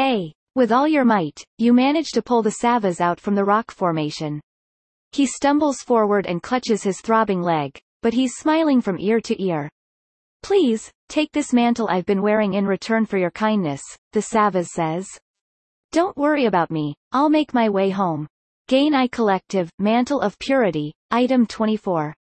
A. With all your might, you manage to pull the Savvas out from the rock formation. He stumbles forward and clutches his throbbing leg, but he's smiling from ear to ear. Please, take this mantle I've been wearing in return for your kindness, the Savvas says. Don't worry about me, I'll make my way home. Gain I Collective, Mantle of Purity, Item 24.